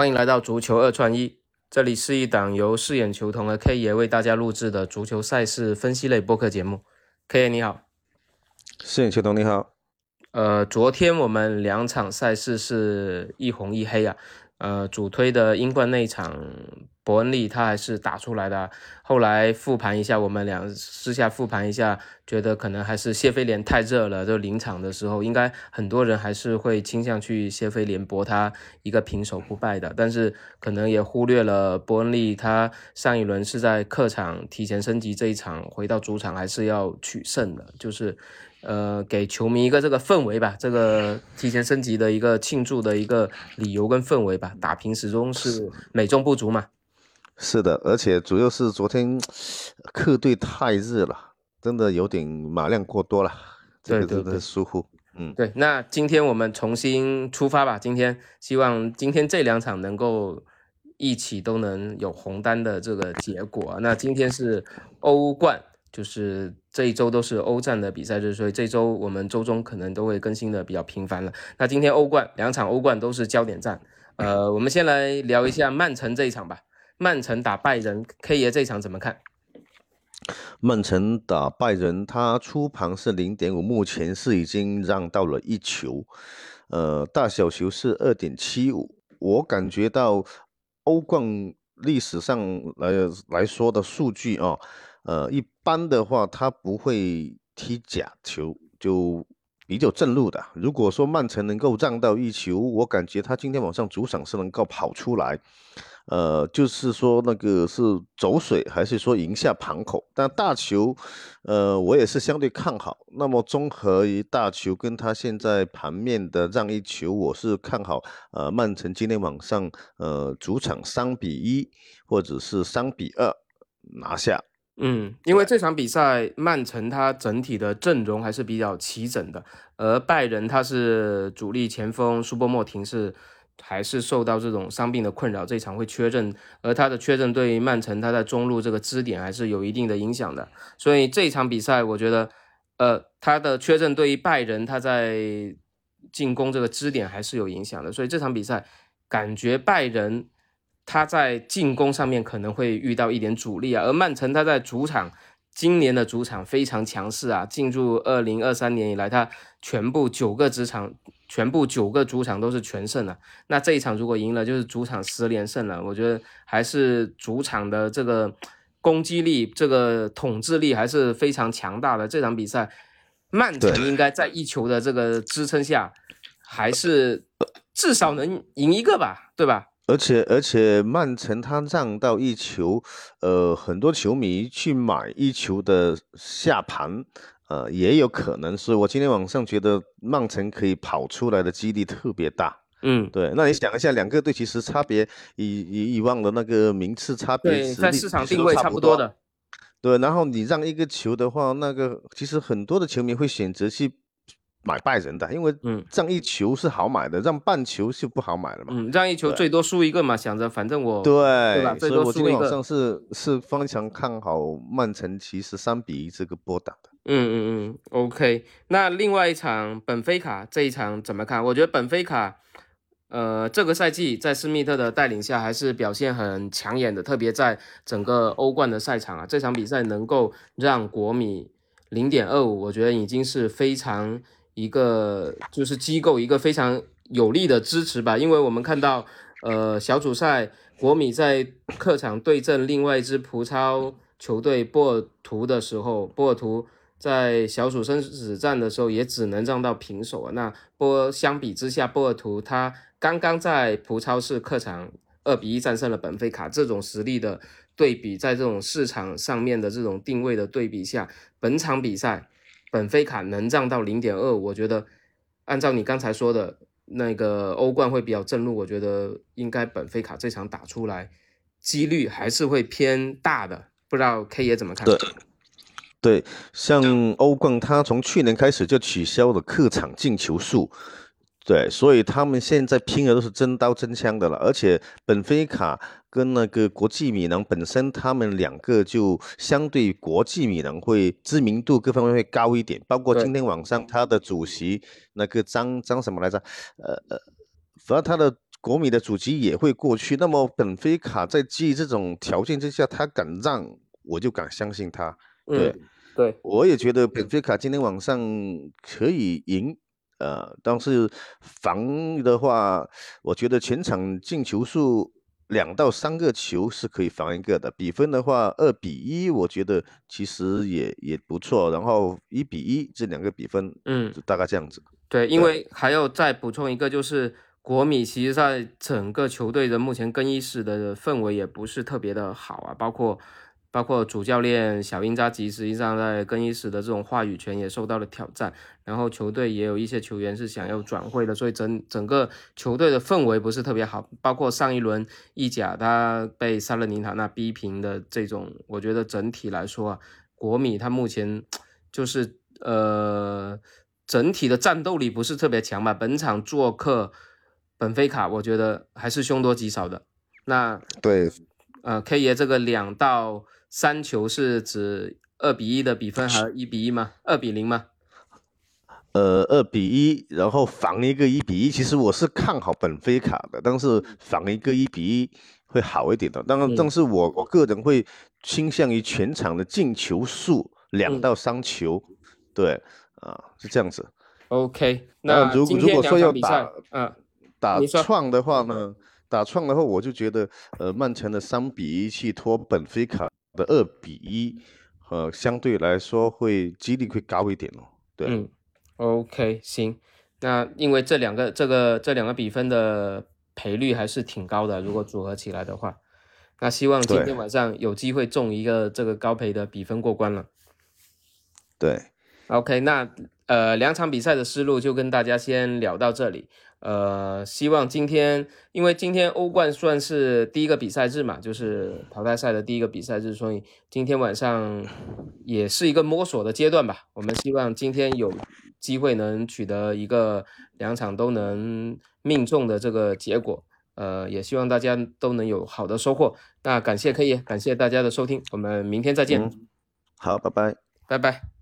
欢迎来到足球二串一，这里是一档由饰演球童的 K 爷为大家录制的足球赛事分析类播客节目。K 爷你好，饰演球童你好。呃，昨天我们两场赛事是一红一黑啊。呃，主推的英冠那场伯恩利他还是打出来的。后来复盘一下，我们俩私下复盘一下，觉得可能还是谢菲联太热了。就临场的时候，应该很多人还是会倾向去谢菲联博他一个平手不败的。但是可能也忽略了伯恩利他上一轮是在客场提前升级，这一场回到主场还是要取胜的，就是。呃，给球迷一个这个氛围吧，这个提前升级的一个庆祝的一个理由跟氛围吧。打平始终是美中不足嘛。是的，而且主要是昨天客队太热了，真的有点马量过多了，这个真的疏忽。嗯，对。那今天我们重新出发吧，今天希望今天这两场能够一起都能有红单的这个结果。那今天是欧冠。就是这一周都是欧战的比赛日，所以这周我们周中可能都会更新的比较频繁了。那今天欧冠两场欧冠都是焦点战，呃，我们先来聊一下曼城这一场吧。曼城打拜仁，K 爷这一场怎么看？曼城打拜仁，他出盘是零点五，目前是已经让到了一球，呃，大小球是二点七五。我感觉到欧冠历史上来来说的数据啊。呃，一般的话，他不会踢假球，就比较正路的。如果说曼城能够让到一球，我感觉他今天晚上主场是能够跑出来。呃，就是说那个是走水，还是说赢下盘口？但大球，呃，我也是相对看好。那么综合于大球跟他现在盘面的让一球，我是看好呃曼城今天晚上呃主场三比一或者是三比二拿下。嗯，因为这场比赛曼城他整体的阵容还是比较齐整的，而拜仁他是主力前锋舒波莫廷是还是受到这种伤病的困扰，这场会缺阵，而他的缺阵对于曼城他在中路这个支点还是有一定的影响的，所以这场比赛我觉得，呃，他的缺阵对于拜仁他在进攻这个支点还是有影响的，所以这场比赛感觉拜仁。他在进攻上面可能会遇到一点阻力啊，而曼城他在主场今年的主场非常强势啊，进入二零二三年以来，他全部九个主场，全部九个主场都是全胜了。那这一场如果赢了，就是主场十连胜了。我觉得还是主场的这个攻击力、这个统治力还是非常强大的。这场比赛，曼城应该在一球的这个支撑下，还是至少能赢一个吧，对吧？而且而且，曼城他让到一球，呃，很多球迷去买一球的下盘，呃，也有可能是我今天晚上觉得曼城可以跑出来的几率特别大。嗯，对。那你想一下，两个队其实差别以以以往的那个名次差别，对，在市场定位差不多的。对，然后你让一个球的话，那个其实很多的球迷会选择去。买拜仁的，因为嗯，让一球是好买的，让半球是不好买了嘛。嗯，让一球最多输一个嘛，想着反正我对，对吧？所以我今天晚上是是非常看好曼城，其实三比一这个波打的。嗯嗯嗯，OK。那另外一场本菲卡这一场怎么看？我觉得本菲卡，呃，这个赛季在施密特的带领下还是表现很抢眼的，特别在整个欧冠的赛场啊，这场比赛能够让国米零点二五，我觉得已经是非常。一个就是机构一个非常有力的支持吧，因为我们看到，呃，小组赛国米在客场对阵另外一支葡超球队波尔图的时候，波尔图在小组生死战的时候也只能让到平手啊。那波相比之下，波尔图他刚刚在葡超是客场二比一战胜了本菲卡，这种实力的对比，在这种市场上面的这种定位的对比下，本场比赛。本菲卡能让到零点二，我觉得按照你刚才说的那个欧冠会比较正路，我觉得应该本菲卡这场打出来几率还是会偏大的，不知道 K 爷怎么看？对，对，像欧冠，他从去年开始就取消了客场进球数。对，所以他们现在拼的都是真刀真枪的了，而且本菲卡跟那个国际米兰本身，他们两个就相对国际米兰会知名度各方面会高一点，包括今天晚上他的主席那个张张什么来着？呃呃，反正他的国米的主席也会过去。那么本菲卡在基于这种条件之下，他敢让，我就敢相信他。对，对，我也觉得本菲卡今天晚上可以赢。呃，但是防的话，我觉得全场进球数两到三个球是可以防一个的。比分的话，二比一，我觉得其实也也不错。然后一比一这两个比分，嗯，大概这样子。对，因为还要再补充一个，就是国米其实在整个球队的目前更衣室的氛围也不是特别的好啊，包括。包括主教练小英扎吉，实际上在更衣室的这种话语权也受到了挑战。然后球队也有一些球员是想要转会的，所以整整个球队的氛围不是特别好。包括上一轮意甲他被萨勒尼塔那逼平的这种，我觉得整体来说啊，国米他目前就是呃整体的战斗力不是特别强吧。本场做客本菲卡，我觉得还是凶多吉少的。那对，呃，K 爷这个两到。三球是指二比一的比分，还是一比一吗？二比零吗？呃，二比一，然后防一个一比一。其实我是看好本菲卡的，但是防一个一比一会好一点的。当然，但是我我个人会倾向于全场的进球数两到三球。对，啊，是这样子。OK，那如如果说要打，嗯，打创的话呢，打创的话，我就觉得，呃，曼城的三比一去拖本菲卡。的二比一，呃，相对来说会几率会高一点哦。对，嗯，OK，行，那因为这两个这个这两个比分的赔率还是挺高的，如果组合起来的话，那希望今天晚上有机会中一个这个高赔的比分过关了。对，OK，那呃两场比赛的思路就跟大家先聊到这里。呃，希望今天，因为今天欧冠算是第一个比赛日嘛，就是淘汰赛的第一个比赛日，所以今天晚上也是一个摸索的阶段吧。我们希望今天有机会能取得一个两场都能命中的这个结果。呃，也希望大家都能有好的收获。那感谢可以，感谢大家的收听，我们明天再见。好，拜拜，拜拜。